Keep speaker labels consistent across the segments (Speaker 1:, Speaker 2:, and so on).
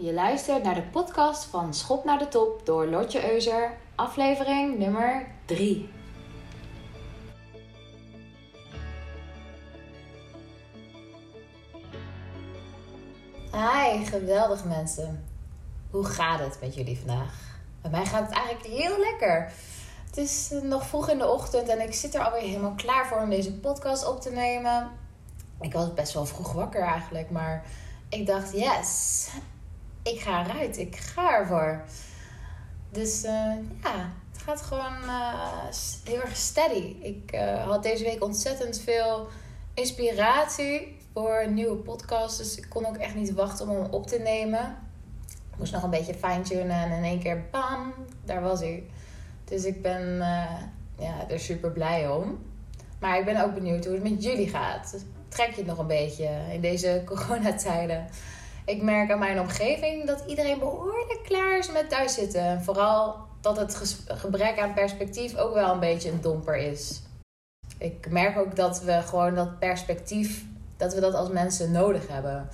Speaker 1: Je luistert naar de podcast van Schop naar de Top door Lotje Euser, aflevering nummer 3. Hi, geweldig mensen. Hoe gaat het met jullie vandaag? Bij mij gaat het eigenlijk heel lekker. Het is eh, nog vroeg in de ochtend en ik zit er alweer helemaal klaar voor om deze podcast op te nemen. Ik was best wel vroeg wakker eigenlijk, maar ik dacht, yes, ik ga eruit. Ik ga ervoor. Dus uh, ja, het gaat gewoon uh, heel erg steady. Ik uh, had deze week ontzettend veel inspiratie voor nieuwe podcast. Dus ik kon ook echt niet wachten om hem op te nemen. Ik moest nog een beetje fine-tunen en in één keer bam, daar was hij. Dus ik ben ja, er super blij om. Maar ik ben ook benieuwd hoe het met jullie gaat. Trek je het nog een beetje in deze coronatijden? Ik merk aan mijn omgeving dat iedereen behoorlijk klaar is met thuiszitten. Vooral dat het gebrek aan perspectief ook wel een beetje een domper is. Ik merk ook dat we gewoon dat perspectief, dat we dat als mensen nodig hebben.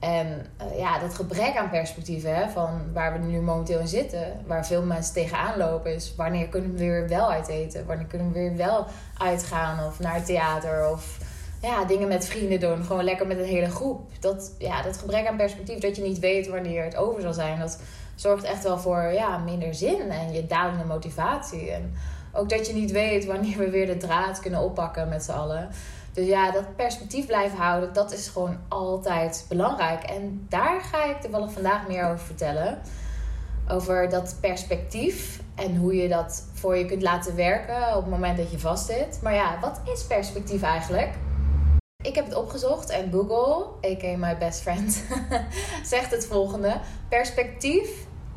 Speaker 1: En uh, ja, dat gebrek aan perspectief, hè, van waar we nu momenteel in zitten, waar veel mensen tegenaan lopen, is wanneer kunnen we weer wel uit eten? Wanneer kunnen we weer wel uitgaan of naar het theater of ja, dingen met vrienden doen. Gewoon lekker met een hele groep. Dat, ja, dat gebrek aan perspectief, dat je niet weet wanneer het over zal zijn, dat zorgt echt wel voor ja, minder zin en je dalende motivatie. En ook dat je niet weet wanneer we weer de draad kunnen oppakken met z'n allen. Dus ja, dat perspectief blijven houden, dat is gewoon altijd belangrijk. En daar ga ik toevallig vandaag meer over vertellen. Over dat perspectief en hoe je dat voor je kunt laten werken op het moment dat je vastzit. Maar ja, wat is perspectief eigenlijk? Ik heb het opgezocht en Google, a.k.a. my best friend, zegt het volgende. Perspectief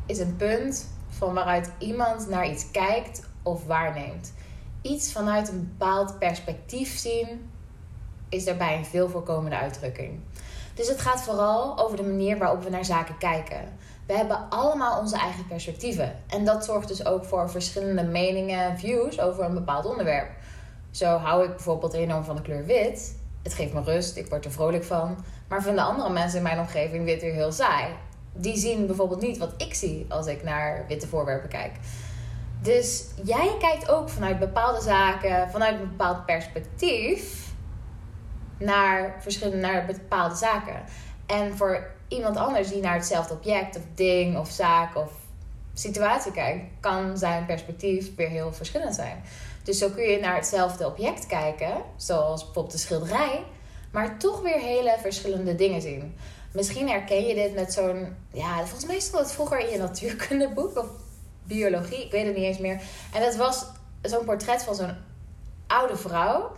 Speaker 1: is een punt van waaruit iemand naar iets kijkt of waarneemt. Iets vanuit een bepaald perspectief zien is daarbij een veel voorkomende uitdrukking. Dus het gaat vooral over de manier waarop we naar zaken kijken. We hebben allemaal onze eigen perspectieven. En dat zorgt dus ook voor verschillende meningen, views over een bepaald onderwerp. Zo hou ik bijvoorbeeld enorm van de kleur wit het geeft me rust, ik word er vrolijk van. Maar vinden andere mensen in mijn omgeving wit weer heel saai. Die zien bijvoorbeeld niet wat ik zie als ik naar witte voorwerpen kijk. Dus jij kijkt ook vanuit bepaalde zaken, vanuit een bepaald perspectief naar verschillende naar bepaalde zaken. En voor iemand anders die naar hetzelfde object of ding of zaak of situatie kijkt, kan zijn perspectief weer heel verschillend zijn. Dus zo kun je naar hetzelfde object kijken, zoals bijvoorbeeld de schilderij, maar toch weer hele verschillende dingen zien. Misschien herken je dit met zo'n, ja, volgens mij stond het vroeger in je natuurkundeboek of biologie, ik weet het niet eens meer. En dat was zo'n portret van zo'n oude vrouw.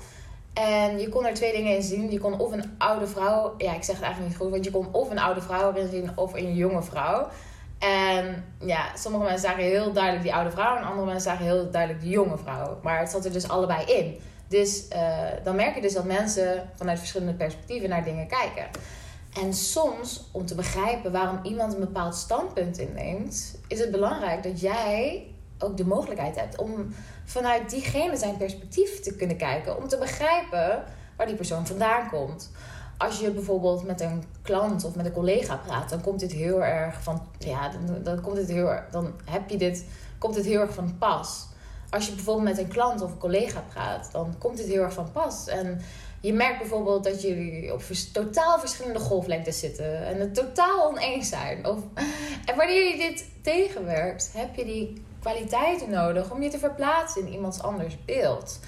Speaker 1: En je kon er twee dingen in zien. Je kon of een oude vrouw, ja, ik zeg het eigenlijk niet goed, want je kon of een oude vrouw erin zien of een jonge vrouw. En ja, sommige mensen zagen heel duidelijk die oude vrouw en andere mensen zagen heel duidelijk die jonge vrouw. Maar het zat er dus allebei in. Dus uh, dan merk je dus dat mensen vanuit verschillende perspectieven naar dingen kijken. En soms, om te begrijpen waarom iemand een bepaald standpunt inneemt, is het belangrijk dat jij ook de mogelijkheid hebt om vanuit diegene zijn perspectief te kunnen kijken. Om te begrijpen waar die persoon vandaan komt als je bijvoorbeeld met een klant of met een collega praat, dan komt dit heel erg van, ja, dan, dan komt dit heel dan heb je dit, komt dit heel erg van pas. Als je bijvoorbeeld met een klant of een collega praat, dan komt dit heel erg van pas. En je merkt bijvoorbeeld dat jullie op totaal verschillende golflengtes zitten en het totaal oneens zijn. Of, en wanneer je dit tegenwerkt, heb je die kwaliteiten nodig om je te verplaatsen in iemands anders beeld.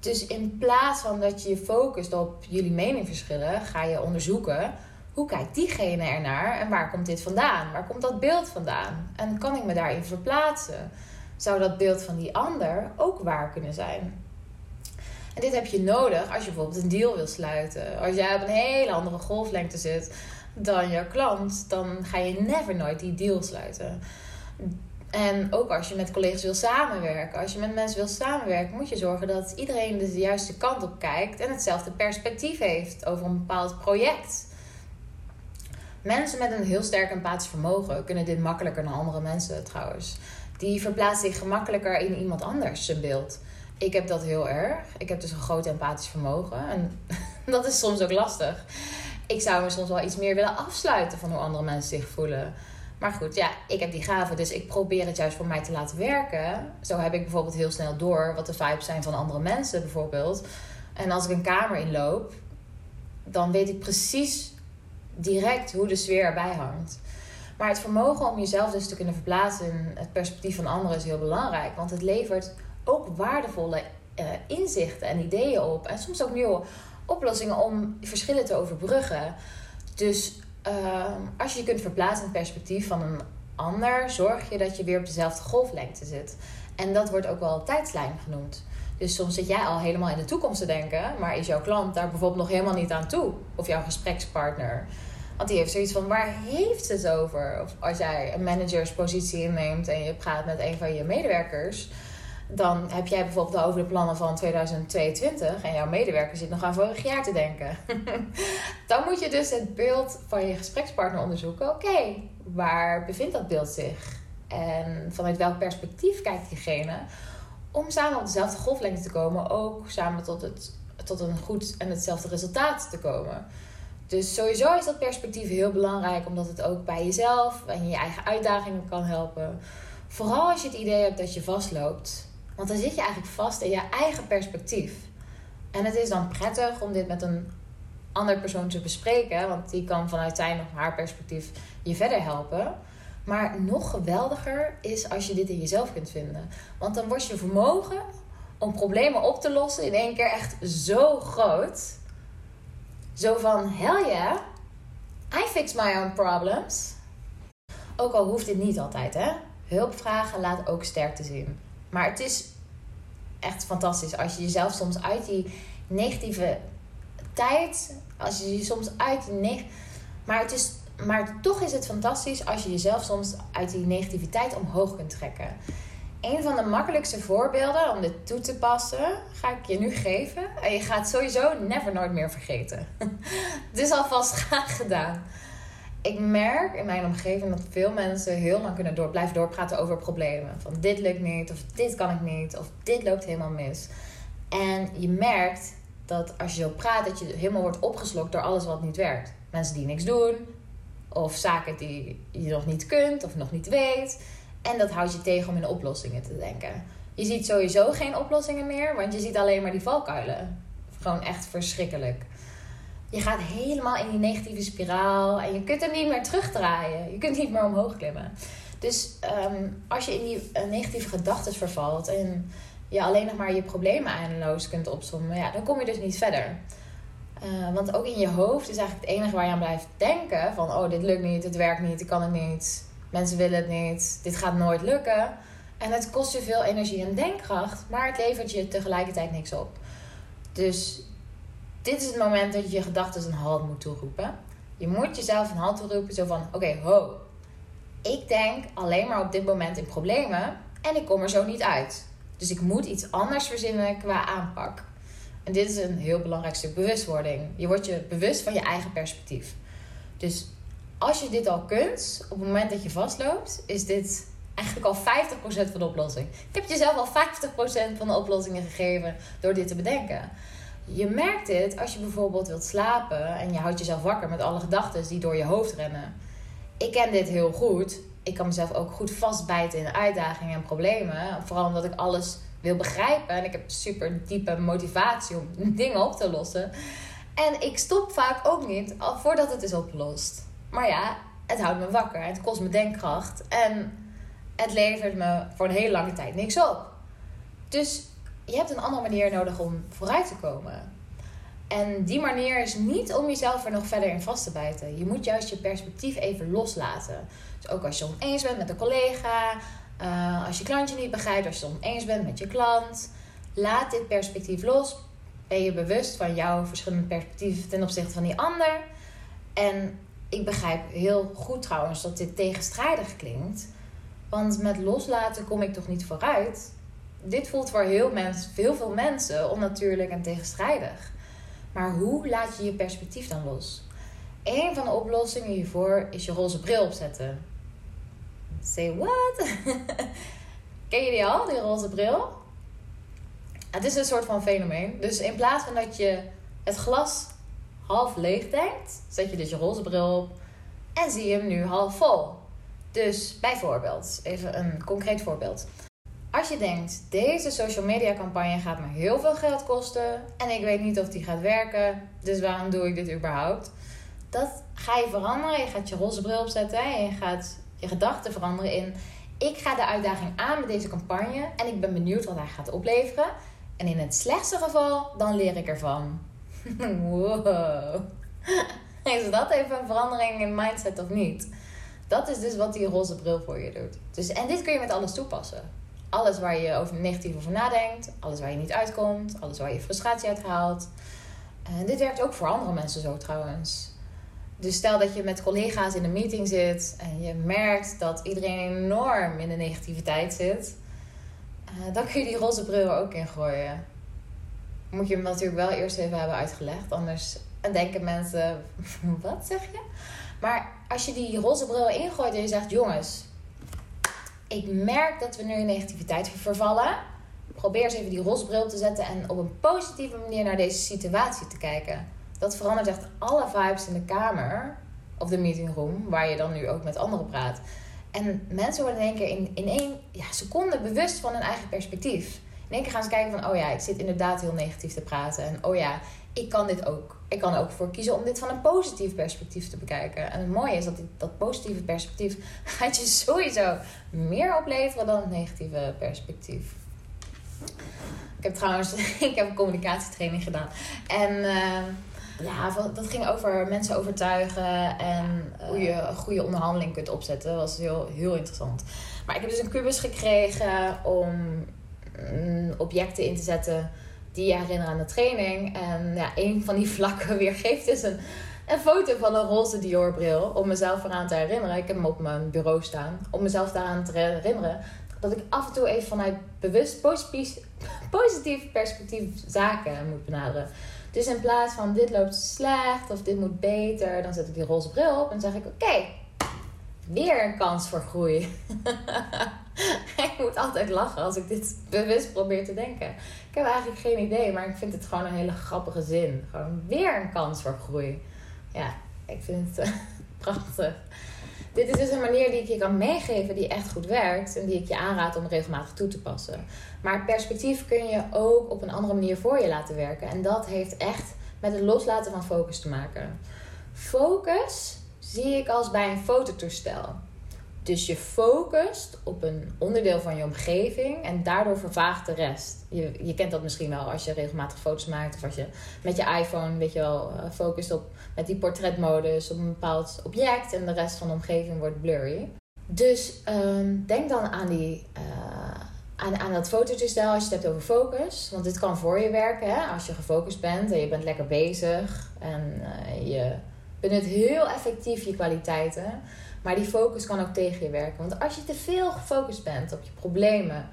Speaker 1: Dus in plaats van dat je je focust op jullie meningsverschillen, ga je onderzoeken hoe kijkt diegene ernaar en waar komt dit vandaan? Waar komt dat beeld vandaan? En kan ik me daarin verplaatsen? Zou dat beeld van die ander ook waar kunnen zijn? En dit heb je nodig als je bijvoorbeeld een deal wil sluiten. Als jij op een hele andere golflengte zit dan je klant, dan ga je never nooit die deal sluiten. En ook als je met collega's wil samenwerken, als je met mensen wil samenwerken, moet je zorgen dat iedereen de juiste kant op kijkt en hetzelfde perspectief heeft over een bepaald project. Mensen met een heel sterk empathisch vermogen kunnen dit makkelijker dan andere mensen trouwens. Die verplaatsen zich gemakkelijker in iemand anders zijn beeld. Ik heb dat heel erg. Ik heb dus een groot empathisch vermogen en dat is soms ook lastig. ik zou me soms wel iets meer willen afsluiten van hoe andere mensen zich voelen. Maar goed, ja, ik heb die gave, dus ik probeer het juist voor mij te laten werken. Zo heb ik bijvoorbeeld heel snel door wat de vibes zijn van andere mensen, bijvoorbeeld. En als ik een kamer inloop, dan weet ik precies direct hoe de sfeer erbij hangt. Maar het vermogen om jezelf dus te kunnen verplaatsen in het perspectief van anderen is heel belangrijk. Want het levert ook waardevolle uh, inzichten en ideeën op. En soms ook nieuwe oplossingen om verschillen te overbruggen. Dus uh, als je je kunt verplaatsen in het perspectief van een ander, zorg je dat je weer op dezelfde golflengte zit. En dat wordt ook wel tijdslijn genoemd. Dus soms zit jij al helemaal in de toekomst te denken, maar is jouw klant daar bijvoorbeeld nog helemaal niet aan toe? Of jouw gesprekspartner. Want die heeft zoiets van, waar heeft het over? Of als jij een managerspositie inneemt en je praat met een van je medewerkers dan heb jij bijvoorbeeld over de plannen van 2022 en jouw medewerker zit nog aan vorig jaar te denken. dan moet je dus het beeld van je gesprekspartner onderzoeken. Oké, waar bevindt dat beeld zich? En vanuit welk perspectief kijkt diegene? Om samen op dezelfde golflengte te komen, ook samen tot, het, tot een goed en hetzelfde resultaat te komen. Dus sowieso is dat perspectief heel belangrijk, omdat het ook bij jezelf en je eigen uitdagingen kan helpen. Vooral als je het idee hebt dat je vastloopt want dan zit je eigenlijk vast in je eigen perspectief. En het is dan prettig om dit met een ander persoon te bespreken, want die kan vanuit zijn of haar perspectief je verder helpen. Maar nog geweldiger is als je dit in jezelf kunt vinden. Want dan wordt je vermogen om problemen op te lossen in één keer echt zo groot. Zo van, hell yeah, I fix my own problems. Ook al hoeft dit niet altijd, hè. Hulp vragen laat ook sterkte zien. Maar het is echt fantastisch als je jezelf soms uit die negatieve tijd, als je je soms uit die neg maar het is maar toch is het fantastisch als je jezelf soms uit die negativiteit omhoog kunt trekken. Een van de makkelijkste voorbeelden om dit toe te passen, ga ik je nu geven. En je gaat sowieso never nooit meer vergeten. het is alvast graag gedaan ik merk in mijn omgeving dat veel mensen heel lang kunnen door, blijven doorpraten over problemen. Van dit lukt niet, of dit kan ik niet, of dit loopt helemaal mis. En je merkt dat als je zo praat, dat je helemaal wordt opgeslokt door alles wat niet werkt. Mensen die niks doen, of zaken die je nog niet kunt of nog niet weet. En dat houdt je tegen om in oplossingen te denken. Je ziet sowieso geen oplossingen meer, want je ziet alleen maar die valkuilen. Gewoon echt verschrikkelijk je gaat helemaal in die negatieve spiraal en je kunt hem niet meer terugdraaien. Je kunt niet meer omhoog klimmen. Dus ehm, als je in die uh, negatieve gedachten vervalt en je alleen nog maar je problemen eindeloos kunt opzommen, ja, dan kom je dus niet verder. Uh, want ook in je hoofd is eigenlijk het enige waar je aan blijft denken: van oh, dit lukt niet, het werkt niet, ik kan het niet, mensen willen het niet, dit gaat nooit lukken. En het kost je veel energie en denkkracht, maar het levert je tegelijkertijd niks op. Dus dit is het moment dat je je gedachten een halt moet toeroepen. Je moet jezelf een halt toeroepen, zo van: oké, ho. Ik denk alleen maar op dit moment in problemen en ik kom er zo niet uit. Dus ik moet iets anders verzinnen qua aanpak. En dit is een heel belangrijk stuk bewustwording. Je wordt je bewust van je eigen perspectief. Dus als je dit al kunt, op het moment dat je vastloopt, is dit eigenlijk al 50% van de oplossing. Ik heb jezelf al 50% van de oplossingen gegeven door dit te bedenken. Je merkt dit als je bijvoorbeeld wilt slapen en je houdt jezelf wakker met alle gedachten die door je hoofd rennen. Ik ken dit heel goed. Ik kan mezelf ook goed vastbijten in uitdagingen en problemen. Vooral omdat ik alles wil begrijpen en ik heb super diepe motivatie om dingen op te lossen. En ik stop vaak ook niet voordat het is opgelost. Maar ja, het houdt me wakker. Het kost me denkkracht. En het levert me voor een hele lange tijd niks op. Dus je hebt een andere manier nodig om vooruit te komen. En die manier is niet om jezelf er nog verder in vast te bijten. Je moet juist je perspectief even loslaten. Dus ook als je oneens bent met een collega, uh, als je klantje niet begrijpt, als je oneens bent met je klant, laat dit perspectief los. Ben je bewust van jouw verschillende perspectieven ten opzichte van die ander. En ik begrijp heel goed trouwens dat dit tegenstrijdig klinkt. Want met loslaten kom ik toch niet vooruit dit voelt voor heel, veel mensen onnatuurlijk en tegenstrijdig. Maar hoe laat je je perspectief dan los? Een van de oplossingen hiervoor is je roze bril opzetten. Say what? Ken je die al, die roze bril? Het is een soort van fenomeen. Dus in plaats van dat je het glas half leeg denkt, zet je dus je roze bril op en zie je hem nu half vol. Dus bijvoorbeeld, even een concreet voorbeeld. Als je denkt, deze social media campagne gaat me heel veel geld kosten en ik weet niet of die gaat werken, dus waarom doe ik dit überhaupt? Dat ga je veranderen. Je gaat je roze bril opzetten en je gaat je gedachten veranderen in ik ga de uitdaging aan met deze campagne en ik ben benieuwd wat hij gaat opleveren. En in het slechtste geval, dan leer ik ervan. wow. Is dat even een verandering in mindset of niet? Dat is dus wat die roze bril voor je doet. Dus, en dit kun je met alles toepassen. Alles waar je over negatief over nadenkt, alles waar je niet uitkomt, alles waar je frustratie uit haalt. En dit werkt ook voor andere mensen zo trouwens. Dus stel dat je met collega's in een meeting zit en je merkt dat iedereen enorm in de negativiteit zit, uh, dan kun je die roze bril ook in gooien. Moet je hem natuurlijk wel eerst even hebben uitgelegd, anders denken mensen: wat zeg je? Maar als je die roze bril ingooit en je zegt: jongens, ik merk dat we nu in negativiteit vervallen. Probeer eens even die roze bril te zetten en op een positieve manier naar deze situatie te kijken dat verandert echt alle vibes in de kamer of de meetingroom, waar je dan nu ook met anderen praat. En mensen worden in één keer in, in één ja, seconde bewust van hun eigen perspectief. In één keer gaan ze kijken van, oh ja, ik zit inderdaad heel negatief te praten. En oh ja, ik kan dit ook. Ik kan er ook voor kiezen om dit van een positief perspectief te bekijken. En het mooie is dat dat positieve perspectief gaat je sowieso meer opleveren dan het negatieve perspectief. Ik heb trouwens ik heb een communicatietraining gedaan. En... Uh, ja, dat ging over mensen overtuigen en hoe je een goede onderhandeling kunt opzetten. Dat was heel, heel interessant. Maar ik heb dus een kubus gekregen om objecten in te zetten die je herinneren aan de training. En ja, een van die vlakken weergeeft dus een, een foto van een roze Dior-bril. Om mezelf eraan te herinneren. Ik heb hem op mijn bureau staan. Om mezelf daaraan te herinneren dat ik af en toe even vanuit bewust positief perspectief zaken moet benaderen. Dus in plaats van dit loopt slecht of dit moet beter, dan zet ik die roze bril op en zeg ik: Oké, weer een kans voor groei. ik moet altijd lachen als ik dit bewust probeer te denken. Ik heb eigenlijk geen idee, maar ik vind het gewoon een hele grappige zin. Gewoon weer een kans voor groei. Ja, ik vind het prachtig. Dit is dus een manier die ik je kan meegeven die echt goed werkt en die ik je aanraad om regelmatig toe te passen. Maar perspectief kun je ook op een andere manier voor je laten werken. En dat heeft echt met het loslaten van focus te maken. Focus zie ik als bij een fototoestel. Dus je focust op een onderdeel van je omgeving en daardoor vervaagt de rest. Je, je kent dat misschien wel als je regelmatig foto's maakt of als je met je iPhone weet je wel, eh, focust op met die portretmodus op een bepaald object en de rest van de omgeving wordt blurry. Dus um, denk dan aan die. Uh, aan, aan dat fototoestel als je het hebt over focus. Want dit kan voor je werken hè? als je gefocust bent en je bent lekker bezig. En uh, je benut heel effectief je kwaliteiten. Maar die focus kan ook tegen je werken. Want als je te veel gefocust bent op je problemen,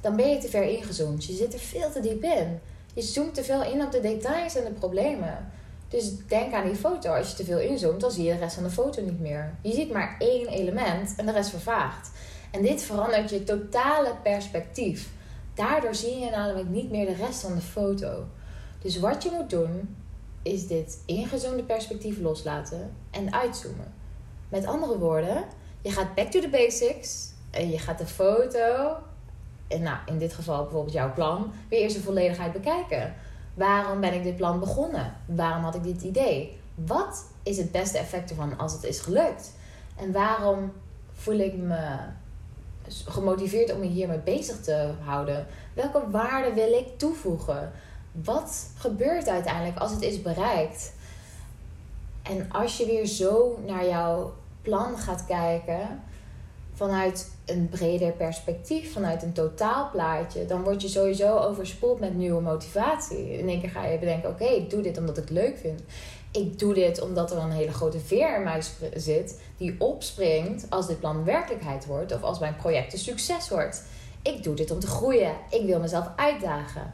Speaker 1: dan ben je te ver ingezoomd. Je zit er veel te diep in. Je zoomt te veel in op de details en de problemen. Dus denk aan die foto. Als je te veel inzoomt, dan zie je de rest van de foto niet meer. Je ziet maar één element en de rest vervaagt. En dit verandert je totale perspectief. Daardoor zie je namelijk niet meer de rest van de foto. Dus wat je moet doen, is dit ingezoomde perspectief loslaten en uitzoomen. Met andere woorden, je gaat back to the basics en je gaat de foto, en nou in dit geval bijvoorbeeld jouw plan, weer eerst in volledigheid bekijken. Waarom ben ik dit plan begonnen? Waarom had ik dit idee? Wat is het beste effect ervan als het is gelukt? En waarom voel ik me gemotiveerd om me hiermee bezig te houden? Welke waarde wil ik toevoegen? Wat gebeurt uiteindelijk als het is bereikt? En als je weer zo naar jouw plan gaat kijken, vanuit een breder perspectief, vanuit een totaalplaatje, dan word je sowieso overspoeld met nieuwe motivatie. In één keer ga je bedenken: oké, ik doe dit omdat ik het leuk vind. Ik doe dit omdat er een hele grote veer in mij zit die opspringt als dit plan werkelijkheid wordt of als mijn project een succes wordt. Ik doe dit om te groeien. Ik wil mezelf uitdagen.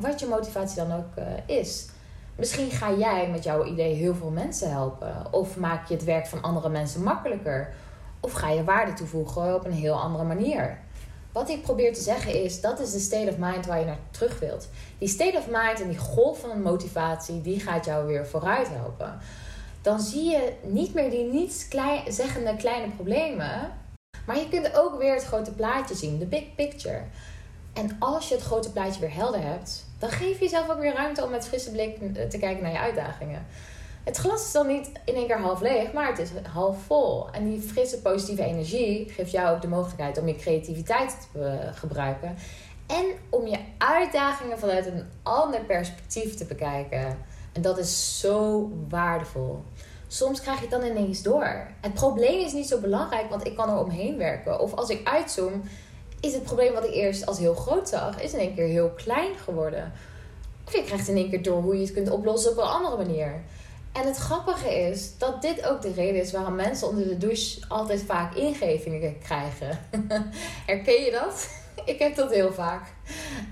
Speaker 1: Wat je motivatie dan ook uh, is. Misschien ga jij met jouw idee heel veel mensen helpen. Of maak je het werk van andere mensen makkelijker. Of ga je waarde toevoegen op een heel andere manier. wat ik probeer te zeggen is, dat is de state of mind waar je naar terug wilt. Die state of mind en die golf van motivatie, die gaat jou weer vooruit helpen. Dan zie je niet meer die niets zeggende kleine problemen. Maar je kunt ook weer het grote plaatje zien, de big picture. En als je het grote plaatje weer helder hebt, dan geef je jezelf ook weer ruimte om met frisse blik te kijken naar je uitdagingen. Het glas is dan niet in één keer half leeg, maar het is half vol. En die frisse, positieve energie geeft jou ook de mogelijkheid om je creativiteit te eh, gebruiken. En om je uitdagingen vanuit een ander perspectief te bekijken. En dat is zo waardevol. Soms krijg je het dan ineens door. Het probleem is niet zo belangrijk, want ik kan er omheen werken. Of als ik uitzoom, is het probleem wat ik eerst als heel groot zag, is in één keer heel klein geworden. Of je krijgt in één keer door hoe je het kunt oplossen op een andere manier. En het grappige is dat dit ook de reden is waarom mensen onder de douche altijd vaak ingevingen krijgen. Herken je dat? Ik heb dat heel vaak.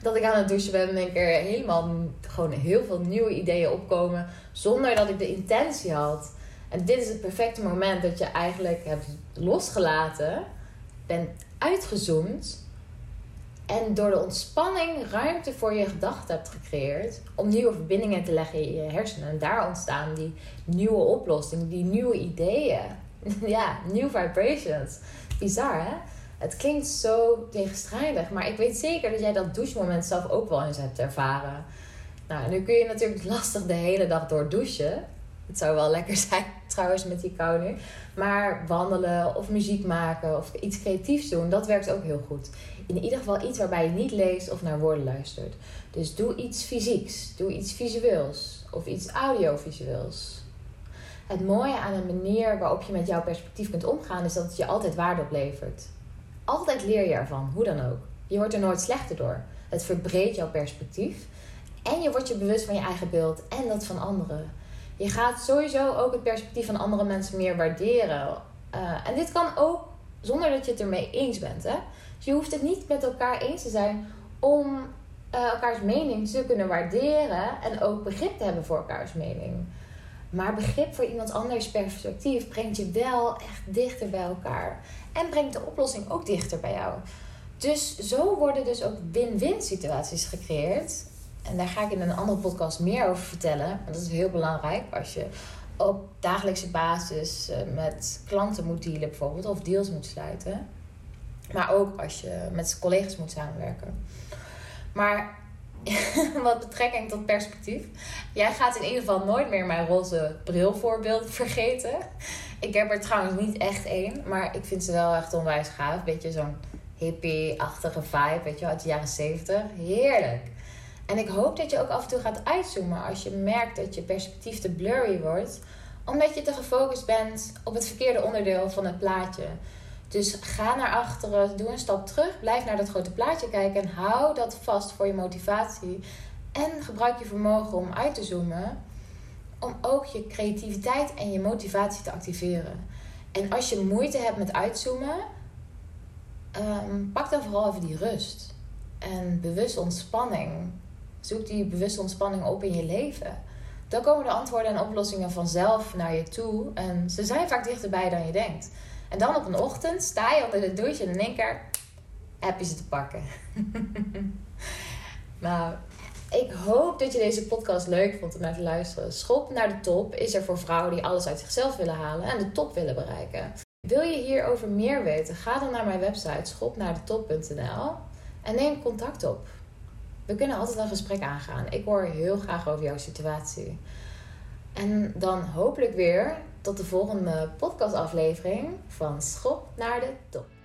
Speaker 1: Dat ik aan het douchen ben en één keer helemaal gewoon heel veel nieuwe ideeën opkomen zonder dat ik de intentie had. En dit is het perfecte moment dat je eigenlijk hebt losgelaten, bent uitgezoomd en door de ontspanning ruimte voor je gedachten hebt gecreëerd. Om nieuwe verbindingen te leggen in je hersenen. En daar ontstaan die nieuwe oplossingen, die nieuwe ideeën. ja, new vibrations. Bizar hè? Het klinkt zo tegenstrijdig. Maar ik weet zeker dat jij dat douchemoment zelf ook wel eens hebt ervaren. Nou, nu kun je natuurlijk lastig de hele dag door douchen. Het zou wel lekker zijn trouwens met die kou nu. Maar wandelen of muziek maken of iets creatiefs doen, dat werkt ook heel goed. In ieder geval iets waarbij je niet leest of naar woorden luistert. Dus doe iets fysieks, doe iets visueels of iets audiovisueels. Het mooie aan een manier waarop je met jouw perspectief kunt omgaan is dat het je altijd waarde oplevert. Altijd leer je ervan, hoe dan ook. Je wordt er nooit slechter door. Het verbreedt jouw perspectief en je wordt je bewust van je eigen beeld en dat van anderen. Je gaat sowieso ook het perspectief van andere mensen meer waarderen. Uh, en dit kan ook zonder dat je het ermee eens bent. Hè? Dus je hoeft het niet met elkaar eens te zijn om uh, elkaars mening te kunnen waarderen en ook begrip te hebben voor elkaars mening. Maar begrip voor iemand anders perspectief brengt je wel echt dichter bij elkaar. En brengt de oplossing ook dichter bij jou. Dus zo worden dus ook win-win situaties gecreëerd. En daar ga ik in een andere podcast meer over vertellen. Want dat is heel belangrijk als je op dagelijkse basis eh, met klanten moet dealen, bijvoorbeeld, of deals moet sluiten. Maar ook als je met collega's moet samenwerken. Maar wat betrekking tot perspectief. Jij gaat in ieder geval nooit meer mijn roze brilvoorbeeld vergeten. Ik heb er trouwens niet echt één. Maar ik vind ze wel echt onwijs gaaf. Beetje zo'n hippie-achtige vibe. Weet je uit de jaren 70. Heerlijk. En ik hoop dat je ook af en toe gaat uitzoomen als je merkt dat je perspectief te blurry wordt. Omdat je te gefocust bent op het verkeerde onderdeel van het plaatje. Dus ga naar achteren, doe een stap terug, blijf naar dat grote plaatje kijken en hou dat vast voor je motivatie. En gebruik je vermogen om uit te zoomen, om ook je creativiteit en je motivatie te activeren. En als je moeite hebt met uitzoomen, um, pak dan vooral even die rust en bewuste ontspanning. Zoek die bewuste ontspanning op in je leven. Dan komen de antwoorden en oplossingen vanzelf naar je toe en ze zijn vaak dichterbij dan je denkt. En dan op een ochtend sta je onder de douche en in één keer heb je ze te pakken. nou, ik hoop dat je deze podcast leuk vond om naar te luisteren. Schop naar de top is er voor vrouwen die alles uit zichzelf willen halen en de top willen bereiken. Wil je hierover meer weten? Ga dan naar mijn website schopnaardetop.nl en neem contact op. We kunnen altijd een gesprek aangaan. Ik hoor heel graag over jouw situatie. En dan hopelijk weer tot de volgende podcastaflevering van Schop naar de Top.